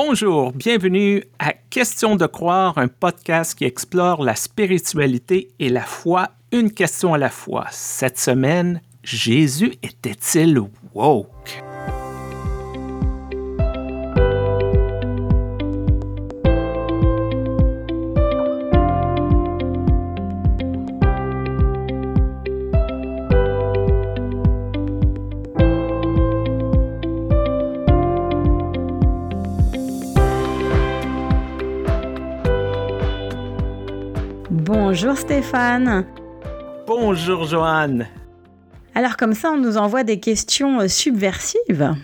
Bonjour, bienvenue à Question de croire, un podcast qui explore la spiritualité et la foi, une question à la fois. Cette semaine, Jésus était-il woke? Bonjour Stéphane. Bonjour Joanne. Alors comme ça, on nous envoie des questions euh, subversives.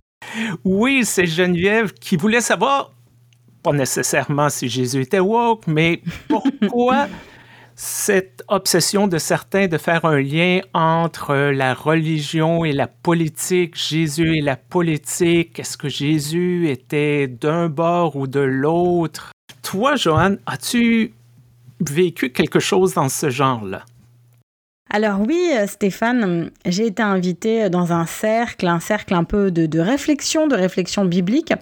Oui, c'est Geneviève qui voulait savoir, pas nécessairement si Jésus était woke, mais pourquoi cette obsession de certains de faire un lien entre la religion et la politique, Jésus et la politique, est-ce que Jésus était d'un bord ou de l'autre? Toi, Joanne, as-tu vécu quelque chose dans ce genre-là? Alors oui, euh, Stéphane, j'ai été invitée dans un cercle, un cercle un peu de, réflexion, de réflexion biblique,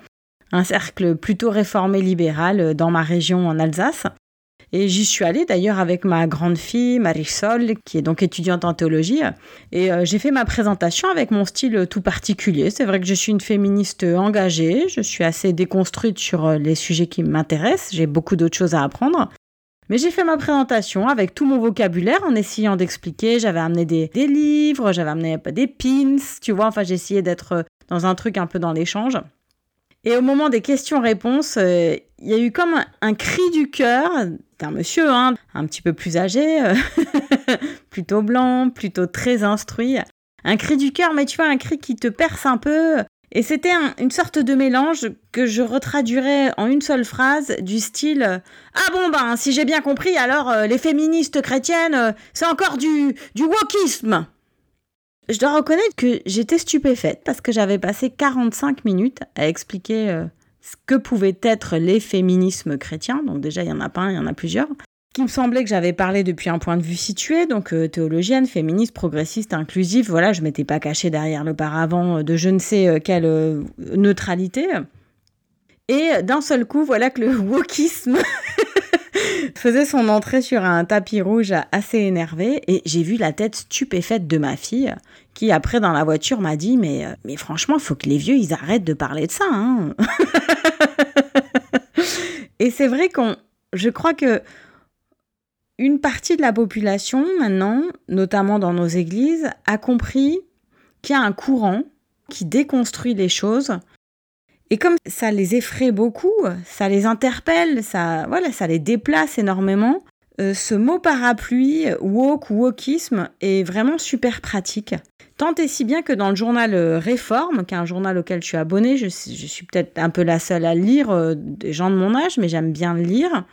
un cercle plutôt réformé libéral euh, dans ma région en Alsace. Et j'y suis allée d'ailleurs avec ma grande fille Marisol, qui est donc étudiante en théologie. Et euh, j'ai fait ma présentation avec mon style tout particulier. C'est vrai que je suis une féministe engagée, je suis assez déconstruite sur les sujets qui m'intéressent, j'ai beaucoup d'autres choses à apprendre. Mais j'ai fait ma présentation avec tout mon vocabulaire en essayant d'expliquer. J'avais amené des, livres, j'avais amené des pins, tu vois. Enfin, essayé d'être euh, dans un truc un peu dans l'échange. Et au moment des questions-réponses, euh, il y a eu comme un, cri du cœur d'un monsieur, hein, un petit peu plus âgé, euh, plutôt blanc, plutôt très instruit. Un cri du cœur, mais tu vois, un cri qui te perce un peu, et c'était une sorte de mélange que je retraduirais en une seule phrase du style Ah bon ben si j'ai bien compris alors euh, les féministes chrétiennes euh, c'est encore du du wokisme. Je dois reconnaître que j'étais stupéfaite parce que j'avais passé 45 minutes à expliquer euh, ce que pouvaient être les féminismes chrétiens. Donc déjà il y en a pas un, il y en a plusieurs qui me semblait que j'avais parlé depuis un point de vue situé, donc euh, théologienne, féministe, progressiste, inclusive. Voilà, je m'étais pas cachée derrière le paravent euh, de je ne sais euh, quelle neutralité. Et d'un seul coup, voilà que le wokisme faisait son entrée sur un tapis rouge assez énervé et j'ai vu la tête stupéfaite de ma fille qui après dans la voiture m'a dit mais mais franchement faut que les vieux ils arrêtent de parler de ça hein. et c'est vrai qu'on je crois que une partie de la population maintenant, notamment dans nos églises, a compris qu'il y a un courant qui déconstruit les choses. Et comme ça les effraie beaucoup, ça les interpelle, ça, voilà, ça les déplace énormément, euh, ce mot parapluie, woke ou wokisme, est vraiment super pratique. Tant et si bien que dans le journal Réforme, qui est un journal auquel je suis abonnée, je, je suis peut-être un peu la seule à lire, euh, des gens de mon âge, mais j'aime bien le lire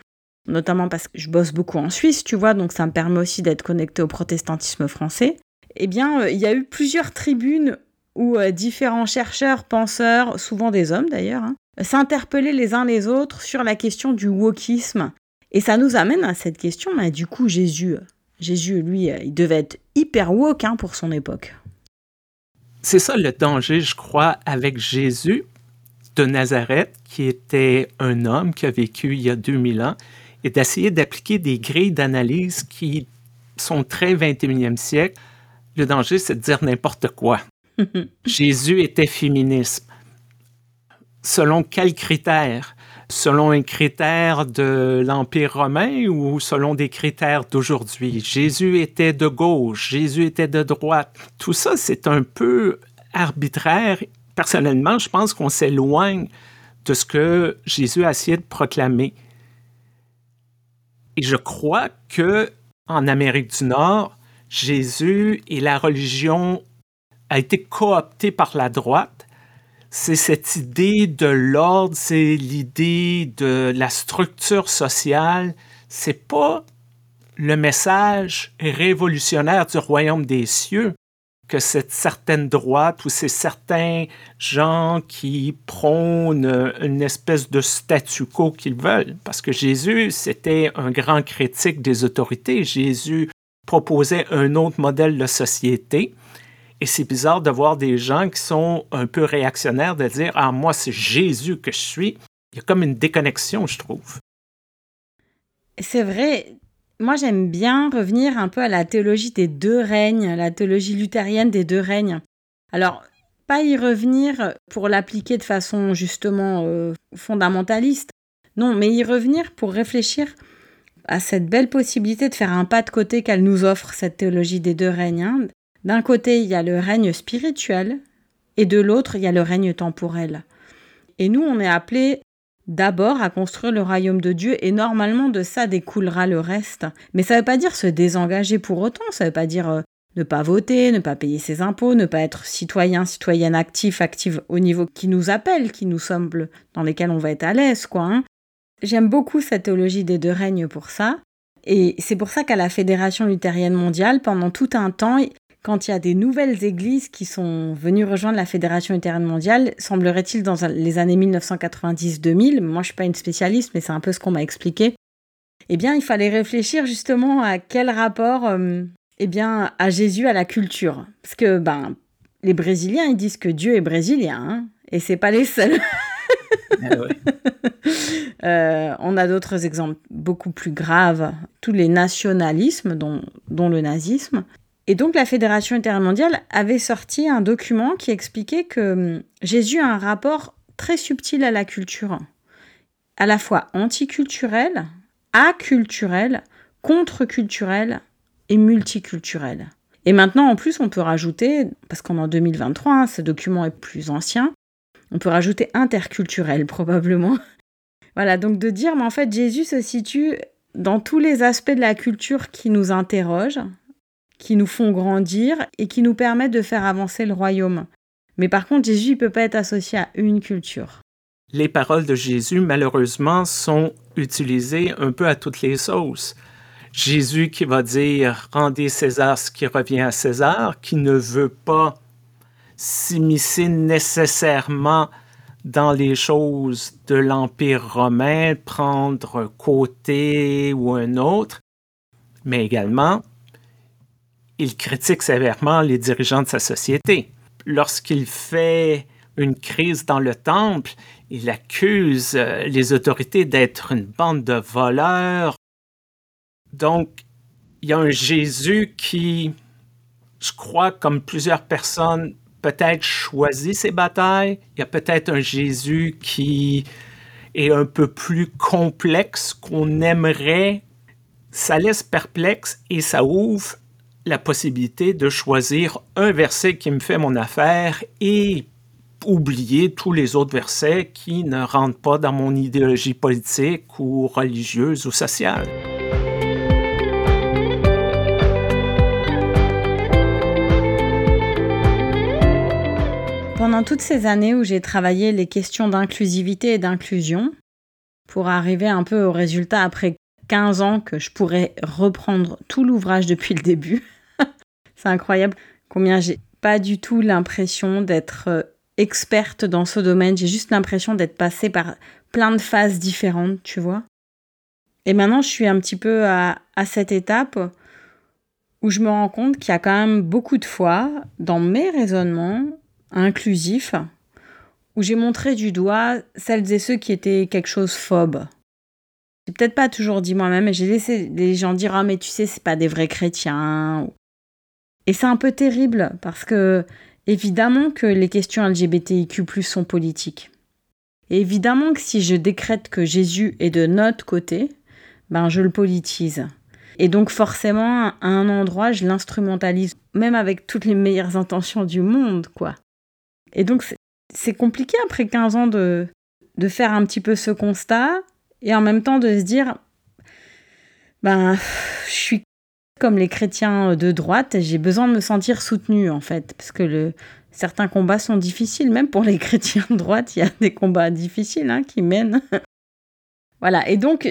notamment parce que je bosse beaucoup en Suisse, tu vois, donc ça me permet aussi d'être connecté au protestantisme français. Eh bien, euh, il y a eu plusieurs tribunes où euh, différents chercheurs, penseurs, souvent des hommes d'ailleurs, hein, s'interpellaient les uns les autres sur la question du wokisme. Et ça nous amène à cette question, mais du coup, Jésus, Jésus, lui, euh, il devait être hyper woke hein, pour son époque. C'est ça le danger, je crois, avec Jésus de Nazareth, qui était un homme qui a vécu il y a 2000 ans et d'essayer d'appliquer des grilles d'analyse qui sont très 21e siècle. Le danger, c'est de dire n'importe quoi. Jésus était féminisme. Selon quels critères? Selon un critère de l'Empire romain ou selon des critères d'aujourd'hui? Jésus était de gauche, Jésus était de droite. Tout ça, c'est un peu arbitraire. Personnellement, je pense qu'on s'éloigne de ce que Jésus a essayé de proclamer. Et je crois que en Amérique du Nord, Jésus et la religion a été coopté par la droite. C'est cette idée de l'ordre, c'est l'idée de la structure sociale. C'est pas le message révolutionnaire du royaume des cieux que cette certaine droite ou ces certains gens qui prônent une espèce de statu quo qu'ils veulent. Parce que Jésus, c'était un grand critique des autorités. Jésus proposait un autre modèle de société. Et c'est bizarre de voir des gens qui sont un peu réactionnaires de dire Ah, moi, c'est Jésus que je suis. il y a comme une déconnexion, je trouve. C'est vrai. Moi, j'aime bien revenir un peu à la théologie des deux règnes, la théologie luthérienne des deux règnes. Alors, pas y revenir pour l'appliquer de façon justement euh, fondamentaliste, non, mais y revenir pour réfléchir à cette belle possibilité de faire un pas de côté qu'elle nous offre, cette théologie des deux règnes. Hein. D'un côté, il y a le règne spirituel, et de l'autre, il y a le règne temporel. Et nous, on est appelés d'abord à construire le royaume de Dieu et normalement de ça découlera le reste. Mais ça ne veut pas dire se désengager pour autant, ça ne veut pas dire euh, ne pas voter, ne pas payer ses impôts, ne pas être citoyen, citoyenne actif, active au niveau qui nous appelle, qui nous semble, dans lesquels on va être à l'aise, quoi. Hein. J'aime beaucoup cette théologie des deux règnes pour ça. Et c'est pour ça qu'à la Fédération luthérienne mondiale, pendant tout un temps, quand il y a des nouvelles églises qui sont venues rejoindre la Fédération luthérienne mondiale, semblerait-il dans les années 1990-2000, moi je suis pas une spécialiste, mais c'est un peu ce qu'on m'a expliqué, eh bien il fallait réfléchir justement à quel rapport euh, eh bien, à Jésus, à la culture. Parce que ben, les Brésiliens, ils disent que Dieu est brésilien, hein, et c'est pas les seuls. Ah euh, on a d'autres exemples beaucoup plus graves, tous les nationalismes, dont, dont le nazisme, et donc la Fédération intermondiale avait sorti un document qui expliquait que hum, Jésus a un rapport très subtil à la culture, à la fois anticulturel, aculturel, contre-culturel et multiculturel. Et maintenant, en plus, on peut rajouter, parce qu'en 2023, hein, ce document est plus ancien, on peut rajouter interculturel probablement. voilà, donc de dire, mais en fait, Jésus se situe dans tous les aspects de la culture qui nous interrogent, qui nous font grandir et qui nous permettent de faire avancer le royaume. Mais par contre, Jésus ne peut pas être associé à une culture. Les paroles de Jésus, malheureusement, sont utilisées un peu à toutes les sauces. Jésus qui va dire Rendez César ce qui revient à César, qui ne veut pas s'immiscer nécessairement dans les choses de l'Empire romain, prendre côté ou un autre, mais également il critique sévèrement les dirigeants de sa société. Lorsqu'il fait une crise dans le temple, il accuse euh, les autorités d'être une bande de voleurs. Donc, il y a un Jésus qui, je crois, comme plusieurs personnes, peut-être choisit ses batailles. Il y a peut-être un Jésus qui est un peu plus complexe qu'on aimerait. Ça laisse perplexe et ça ouvre la possibilité de choisir un verset qui me fait mon affaire et oublier tous les autres versets qui ne rentrent pas dans mon idéologie politique ou religieuse ou sociale. Pendant toutes ces années où j'ai travaillé les questions d'inclusivité et d'inclusion, pour arriver un peu au résultat après 15 ans que je pourrais reprendre tout l'ouvrage depuis le début. C'est incroyable combien j'ai pas du tout l'impression d'être euh, experte dans ce domaine. J'ai juste l'impression d'être passée par plein de phases différentes, tu vois. Et maintenant, je suis un petit peu à, à cette étape où je me rends compte qu'il y a quand même beaucoup de fois dans mes raisonnements inclusifs où j'ai montré du doigt celles et ceux qui étaient quelque chose phobe peut-être pas toujours dit moi-même, mais j'ai laissé les gens dire Ah, mais tu sais, c'est pas des vrais chrétiens. Et c'est un peu terrible parce que, évidemment, que les questions LGBTIQ sont politiques. Évidemment que si je décrète que Jésus est de notre côté, ben je le politise. Et donc forcément, à un endroit, je l'instrumentalise, même avec toutes les meilleures intentions du monde, quoi. Et donc c'est compliqué après 15 ans de, de faire un petit peu ce constat et en même temps de se dire, ben, je suis comme les chrétiens de droite, j'ai besoin de me sentir soutenu en fait, parce que certains combats sont difficiles, même pour les chrétiens de droite, il y a des combats difficiles hein, qui mènent. voilà, et donc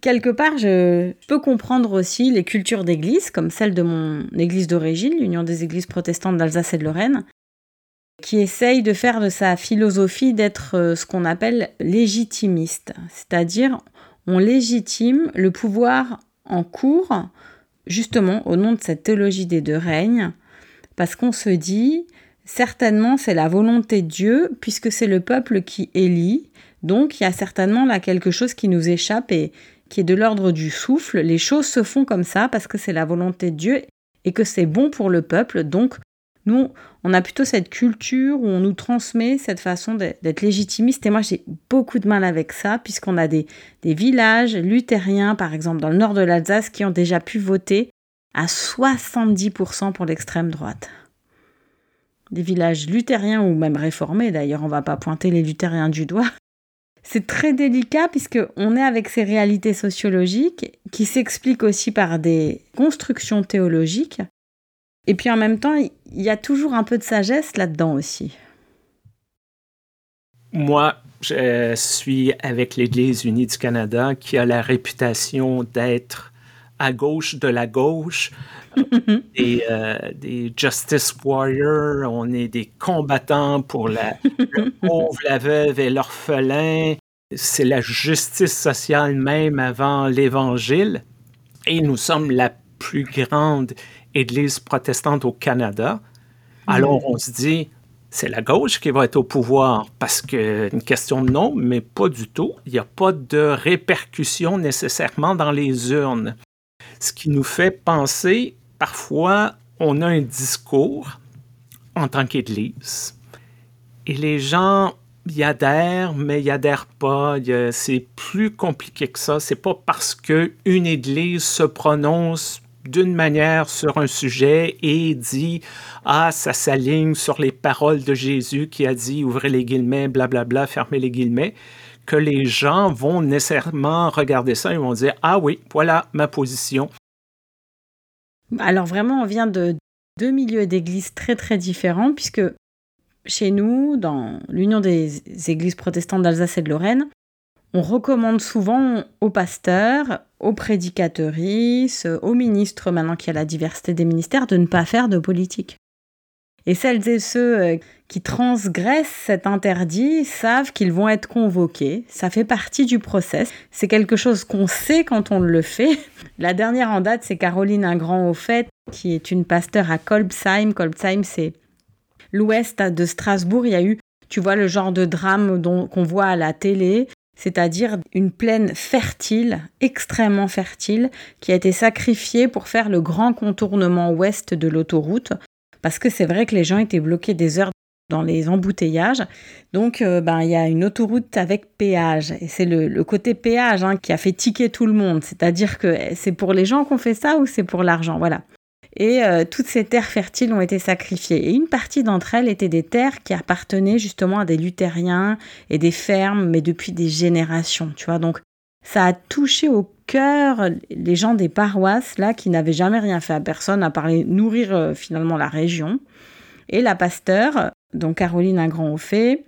quelque part, je peux comprendre aussi les cultures d'église, comme celle de mon église d'origine, l'Union des églises protestantes d'Alsace et de Lorraine, qui essaye de faire de sa philosophie d'être euh, ce qu'on appelle légitimiste, c'est-à-dire on légitime le pouvoir en cours, justement au nom de cette théologie des deux règnes, parce qu'on se dit, certainement c'est la volonté de Dieu, puisque c'est le peuple qui élit, Donc il y a certainement là quelque chose qui nous échappe et qui est de l'ordre du souffle. Les choses se font comme ça parce que c'est la volonté de Dieu et que c'est bon pour le peuple. Donc nous, on a plutôt cette culture où on nous transmet cette façon d'être légitimiste. Et moi, j'ai beaucoup de mal avec ça, puisqu'on a des, villages luthériens, par exemple, dans le nord de l'Alsace, qui ont déjà pu voter à 70% pour l'extrême droite. Des villages luthériens ou même réformés, d'ailleurs, on ne va pas pointer les luthériens du doigt. C'est très délicat puisqu'on est avec ces réalités sociologiques qui s'expliquent aussi par des constructions théologiques et puis en même temps, il y a toujours un peu de sagesse là-dedans aussi. Moi, je suis avec l'Église unie du Canada qui a la réputation d'être à gauche de la gauche, des, euh, des, justice warriors, on est des combattants pour la, le pauvre, la veuve et l'orphelin. C'est la justice sociale même avant l'Évangile. Et nous sommes la plus grande Église protestante au Canada. Alors on se dit, c'est la gauche qui va être au pouvoir parce que une question de nom, mais pas du tout. Il n'y a pas de répercussions nécessairement dans les urnes. Ce qui nous fait penser, parfois, on a un discours en tant qu'Église et les gens y adhèrent, mais y adhèrent pas. C'est plus compliqué que ça. C'est pas parce qu'une Église se prononce d'une manière sur un sujet et dit Ah, ça s'aligne sur les paroles de Jésus qui a dit ouvrez les guillemets, blablabla, fermez les guillemets, que les gens vont nécessairement regarder ça et vont dire Ah oui, voilà ma position. Alors vraiment, on vient de deux milieux d'églises très très différents, puisque chez nous, dans l'Union des églises protestantes d'Alsace et de Lorraine, on recommande souvent aux pasteurs, aux prédicatrices, aux ministres, maintenant qu'il y a la diversité des ministères, de ne pas faire de politique. Et celles et ceux euh, qui transgressent cet interdit savent qu'ils vont être convoqués. Ça fait partie du process. C'est quelque chose qu'on sait quand on le fait. La dernière en date, c'est Caroline Ingrand au fait, qui est une pasteur à Kolbsheim. Kolbsheim, c'est l'ouest de Strasbourg. Il y a eu, tu vois, le genre de drame qu'on voit à la télé c'est-à-dire une plaine fertile, extrêmement fertile, qui a été sacrifiée pour faire le grand contournement ouest de l'autoroute, parce que c'est vrai que les gens étaient bloqués des heures dans les embouteillages. Donc, euh, ben, il y a une autoroute avec péage. Et c'est le, côté péage hein, qui a fait tiquer tout le monde. C'est-à-dire que c'est pour les gens qu'on fait ça ou c'est pour l'argent? Voilà et euh, toutes ces terres fertiles ont été sacrifiées. Et une partie d'entre elles étaient des terres qui appartenaient justement à des luthériens et des fermes, mais depuis des générations, tu vois. Donc ça a touché au cœur les gens des paroisses, là, qui n'avaient jamais rien fait à personne à part nourrir euh, finalement la région. Et la pasteur, dont Caroline Ingrand fait,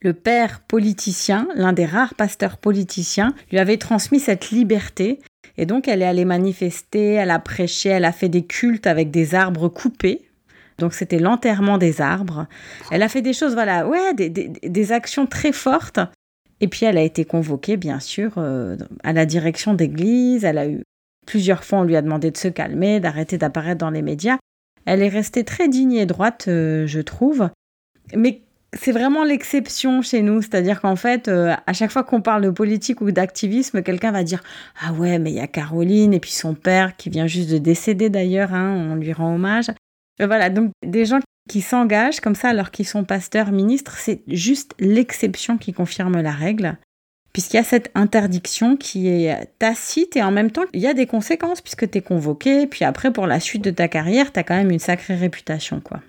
le père politicien, l'un des rares pasteurs politiciens, lui avait transmis cette liberté et donc, elle est allée manifester, elle a prêché, elle a fait des cultes avec des arbres coupés. Donc, c'était l'enterrement des arbres. Elle a fait des choses, voilà, ouais, des, actions très fortes. Et puis, elle a été convoquée, bien sûr, euh, à la direction d'église. Elle a eu plusieurs fois, on lui a demandé de se calmer, d'arrêter d'apparaître dans les médias. Elle est restée très digne et droite, euh, je trouve. Mais c'est vraiment l'exception chez nous, c'est-à-dire qu'en fait, euh, à chaque fois qu'on parle de politique ou d'activisme, quelqu'un va dire ah ouais, mais il y a Caroline et puis son père qui vient juste de décéder d'ailleurs, hein, on lui rend hommage. voilà, donc des gens qui s'engagent comme ça alors qu'ils sont pasteurs, ministres, c'est juste l'exception qui confirme la règle, puisqu'il y a cette interdiction qui est tacite et en même temps il y a des conséquences puisque tu es convoqué, puis après pour la suite de ta carrière, tu as quand même une sacrée réputation quoi.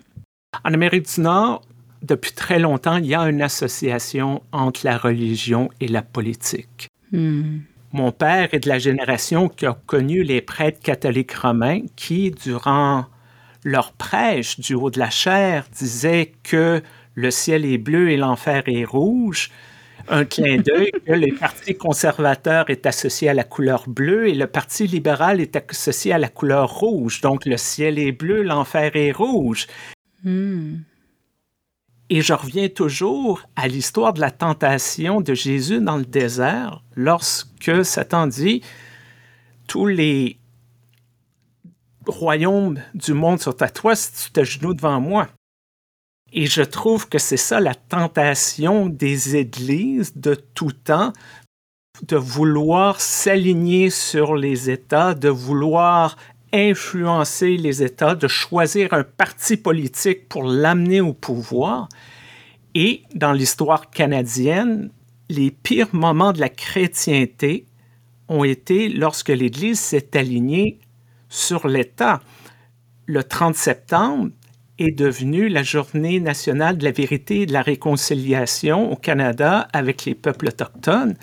En Amérique du Nord, depuis très longtemps, il y a une association entre la religion et la politique. Hmm. Mon père est de la génération qui a connu les prêtres catholiques romains qui, durant leur prêche du haut de la chair, disaient que le ciel est bleu et l'enfer est rouge. Un clin d'œil que le Parti conservateur est associé à la couleur bleue et le Parti libéral est associé à la couleur rouge. Donc le ciel est bleu, l'enfer est rouge. Hmm. Et je reviens toujours à l'histoire de la tentation de Jésus dans le désert, lorsque Satan dit, tous les royaumes du monde sont à toi si tu t'agenouilles devant moi. Et je trouve que c'est ça la tentation des églises de tout temps, de vouloir s'aligner sur les États, de vouloir influencer les États, de choisir un parti politique pour l'amener au pouvoir. Et dans l'histoire canadienne, les pires moments de la chrétienté ont été lorsque l'Église s'est alignée sur l'État. Le 30 septembre est devenu la journée nationale de la vérité et de la réconciliation au Canada avec les peuples autochtones.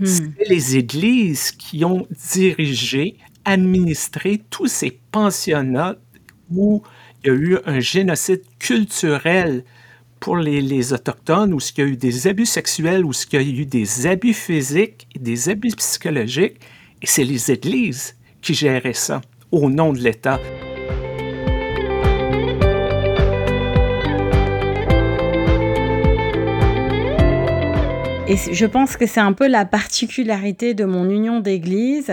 Hmm. C'est les églises qui ont dirigé, administré tous ces pensionnats où il y a eu un génocide culturel pour les, les Autochtones, où il y a eu des abus sexuels, où il y a eu des abus physiques des abus psychologiques. Et c'est les églises qui géraient ça au nom de l'État. Et je pense que c'est un peu la particularité de mon union d'église,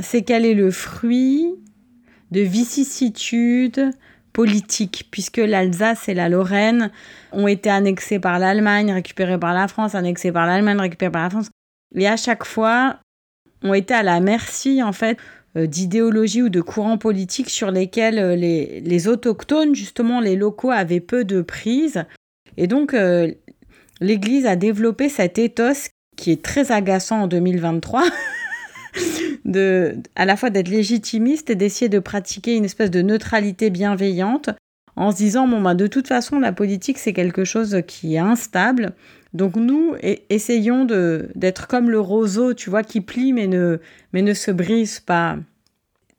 c'est qu'elle est le fruit de vicissitudes politiques, puisque l'Alsace et la Lorraine ont été annexées par l'Allemagne, récupérées par la France, annexées par l'Allemagne, récupérées par la France, et à chaque fois ont été à la merci en fait euh, d'idéologies ou de courants politiques sur lesquels euh, les, les, autochtones, justement les locaux, avaient peu de prise. Et donc euh, l'Église a développé cet ethos qui est très agaçant en 2023, de, à la fois d'être légitimiste et d'essayer de pratiquer une espèce de neutralité bienveillante en se disant, bon, bah, de toute façon, la politique, c'est quelque chose qui est instable. Donc nous, essayons d'être comme le roseau, tu vois, qui plie mais ne, mais ne se brise pas.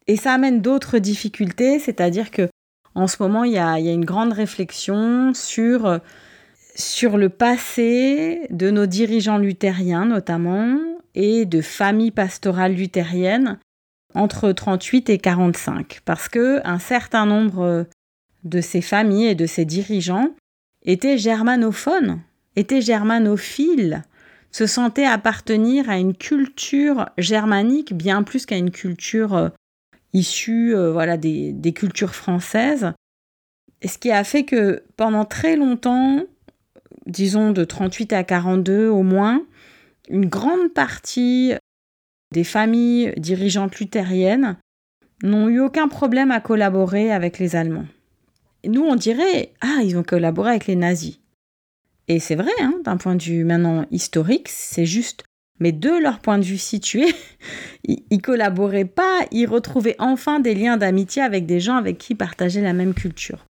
Et ça amène d'autres difficultés, c'est-à-dire que en ce moment, il y a, il y a une grande réflexion sur sur le passé de nos dirigeants luthériens notamment et de familles pastorales luthériennes entre 38 et 45 parce que un certain nombre de ces familles et de ces dirigeants étaient germanophones, étaient germanophiles, se sentaient appartenir à une culture germanique bien plus qu'à une culture euh, issue euh, voilà des, des cultures françaises. Ce qui a fait que pendant très longtemps, disons de 38 à 42 au moins, une grande partie des familles dirigeantes luthériennes n'ont eu aucun problème à collaborer avec les Allemands. nous, on dirait, ah, ils ont collaboré avec les nazis. Et c'est vrai, hein, d'un point de vue maintenant historique, c'est juste. Mais de leur point de vue situé, ils, collaboraient pas, ils retrouvaient enfin des liens d'amitié avec des gens avec qui ils partageaient la même culture.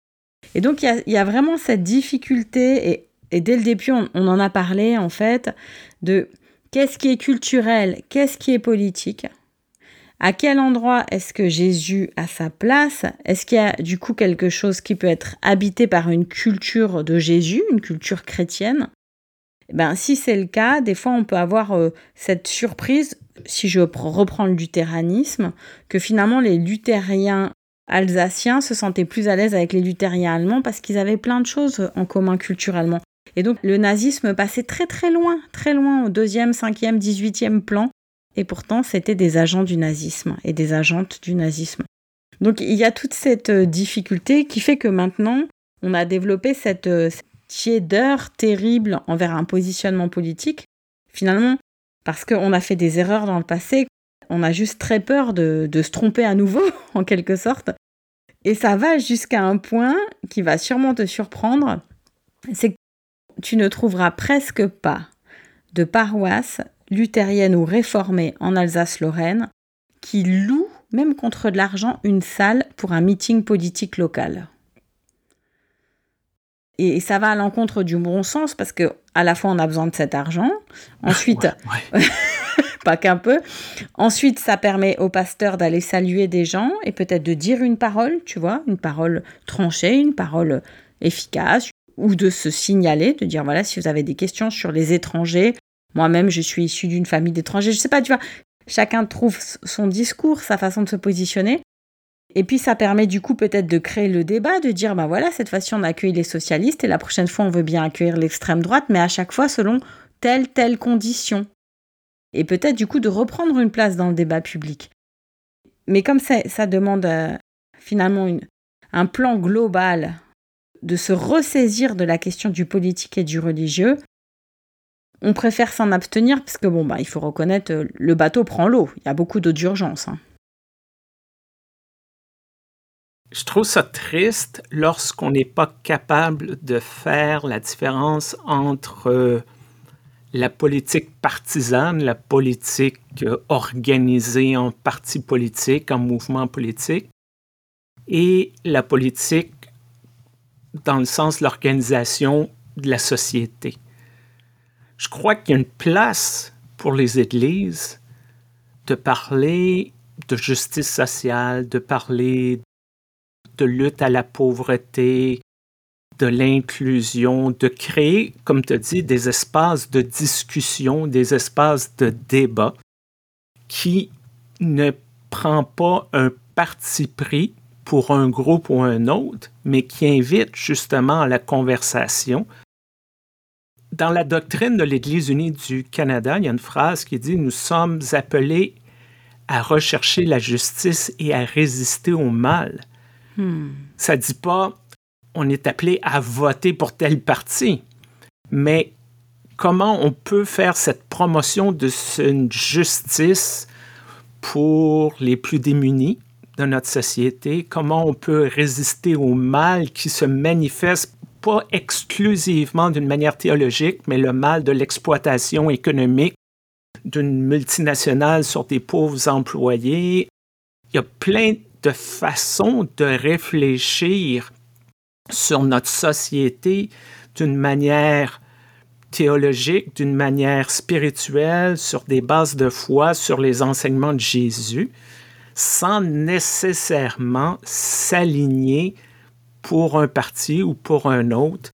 Et donc, il y, y a, vraiment cette difficulté, et et dès le début, on, en a parlé en fait de qu'est-ce qui est culturel, qu'est-ce qui est politique. À quel endroit est-ce que Jésus a sa place Est-ce qu'il y a du coup quelque chose qui peut être habité par une culture de Jésus, une culture chrétienne? Eh ben, Si c'est le cas, des fois on peut avoir euh, cette surprise, si je reprends le luthéranisme, que finalement les luthériens alsaciens se sentaient plus à l'aise avec les luthériens allemands parce qu'ils avaient plein de choses en commun culturellement. Et donc le nazisme passait très très loin, très loin au deuxième, cinquième, dix-huitième plan. Et pourtant, c'était des agents du nazisme et des agentes du nazisme. Donc il y a toute cette euh, difficulté qui fait que maintenant, on a développé cette, euh, tiédeur terrible envers un positionnement politique. Finalement, parce qu'on a fait des erreurs dans le passé, on a juste très peur de, de se tromper à nouveau, en quelque sorte. Et ça va jusqu'à un point qui va sûrement te surprendre, c'est tu ne trouveras presque pas de paroisse luthérienne ou réformée en Alsace-Lorraine qui loue, même contre de l'argent, une salle pour un meeting politique local. Et ça va à l'encontre du bon sens parce que à la fois on a besoin de cet argent, ensuite pas qu'un peu. Ensuite, ça permet au pasteur d'aller saluer des gens et peut-être de dire une parole, tu vois, une parole tranchée, une parole efficace, ou de se signaler, de dire voilà, si vous avez des questions sur les étrangers, moi-même je suis issu d'une famille d'étrangers, je sais pas, tu vois, chacun trouve son discours, sa façon de se positionner. Et puis ça permet du coup peut-être de créer le débat, de dire ben voilà, cette fois-ci on accueille les socialistes et la prochaine fois on veut bien accueillir l'extrême droite, mais à chaque fois selon telle telle condition. Et peut-être du coup de reprendre une place dans le débat public. Mais comme ça, ça demande euh, finalement un plan global de se ressaisir de la question du politique et du religieux, on préfère s'en abstenir parce que bon bah il faut reconnaître euh, le bateau prend l'eau, il y a beaucoup d'eau d'urgence. Hein. Je trouve ça triste lorsqu'on n'est pas capable de faire la différence entre euh, la politique partisane, la politique euh, organisée en parti politique, en mouvement politique, et la politique dans le sens de l'organisation de la société. Je crois qu'il y a une place pour les églises de parler de justice sociale, de parler de lutte à la pauvreté, de l'inclusion, de créer, comme tu dis, des espaces de discussion, des espaces de débat qui ne prend pas un parti pris pour un groupe ou un autre, mais qui invite justement à la conversation. Dans la doctrine de l'Église unie du Canada, il y a une phrase qui dit Nous sommes appelés à rechercher la justice et à résister au mal. Hmm. Ça ne dit pas on est appelé à voter pour tel parti, mais comment on peut faire cette promotion de cette justice pour les plus démunis? De notre société, comment on peut résister au mal qui se manifeste pas exclusivement d'une manière théologique, mais le mal de l'exploitation économique d'une multinationale sur des pauvres employés. Il y a plein de façons de réfléchir sur notre société d'une manière théologique, d'une manière spirituelle, sur des bases de foi, sur les enseignements de Jésus, sans nécessairement s'aligner pour un parti ou pour un autre.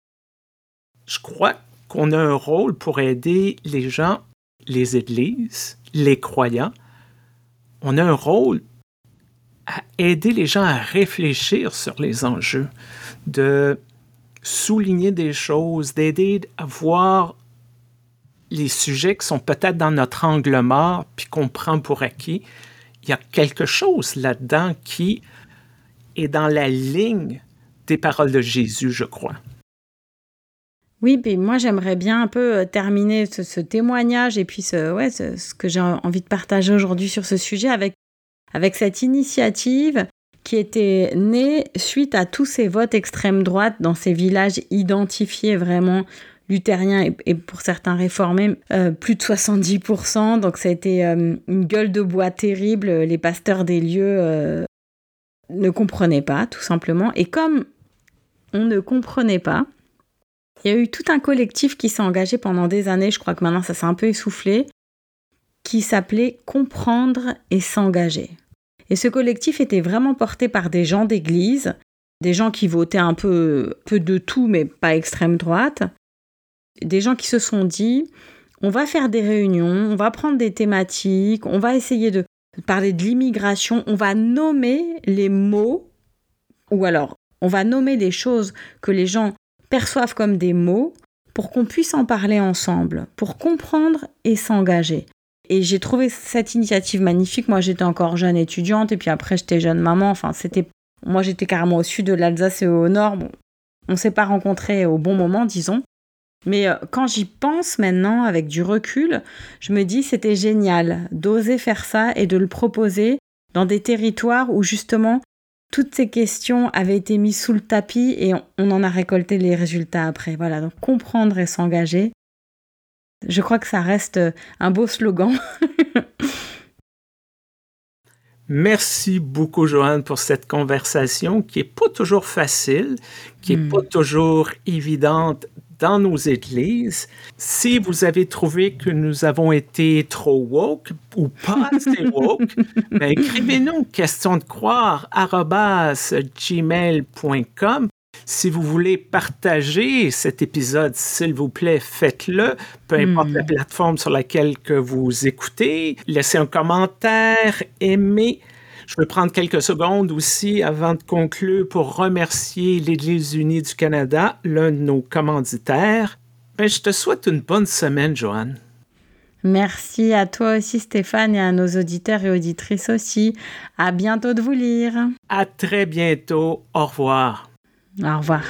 Je crois qu'on a un rôle pour aider les gens, les églises, les croyants. On a un rôle à aider les gens à réfléchir sur les enjeux, de souligner des choses, d'aider à voir les sujets qui sont peut-être dans notre angle mort, puis qu'on prend pour acquis. Il y a quelque chose là-dedans qui est dans la ligne des paroles de Jésus, je crois. Oui, puis moi j'aimerais bien un peu euh, terminer ce, témoignage et puis ce, ouais, ce que j'ai envie de partager aujourd'hui sur ce sujet avec avec cette initiative qui était née suite à tous ces votes extrême droite dans ces villages identifiés vraiment luthériens et, pour certains réformés, euh, plus de 70%. Donc ça a été euh, une gueule de bois terrible. Les pasteurs des lieux euh, ne comprenaient pas, tout simplement. Et comme on ne comprenait pas, il y a eu tout un collectif qui s'est engagé pendant des années, je crois que maintenant ça s'est un peu essoufflé, qui s'appelait Comprendre et s'engager. Et ce collectif était vraiment porté par des gens d'église, des gens qui votaient un peu, peu de tout, mais pas extrême droite, des gens qui se sont dit, on va faire des réunions, on va prendre des thématiques, on va essayer de parler de l'immigration, on va nommer les mots, ou alors on va nommer les choses que les gens perçoivent comme des mots pour qu'on puisse en parler ensemble, pour comprendre et s'engager. Et j'ai trouvé cette initiative magnifique. Moi, j'étais encore jeune étudiante et puis après, j'étais jeune maman. Enfin, c'était. Moi, j'étais carrément au sud de l'Alsace et au nord. Bon, on s'est pas rencontrés au bon moment, disons. Mais euh, quand j'y pense maintenant, avec du recul, je me dis c'était génial d'oser faire ça et de le proposer dans des territoires où justement toutes ces questions avaient été mises sous le tapis et on en a récolté les résultats après. Voilà, donc comprendre et s'engager, je crois que ça reste un beau slogan. Merci beaucoup, Joanne, pour cette conversation qui n'est pas toujours facile, qui n'est hmm. pas toujours évidente dans nos églises. Si vous avez trouvé que nous avons été trop woke ou pas assez woke, ben, écrivez-nous question de croire gmail.com si vous voulez partager cet épisode, s'il vous plaît, faites-le, peu importe la hmm. plateforme sur laquelle que vous écoutez. Laissez un commentaire, aimez. Je vais prendre quelques secondes aussi avant de conclure pour remercier l'Église unie du Canada, l'un de nos commanditaires. Ben, je te souhaite une bonne semaine, Joanne. Merci à toi aussi, Stéphane, et à nos auditeurs et auditrices aussi. À bientôt de vous lire. À très bientôt. Au revoir. Au revoir.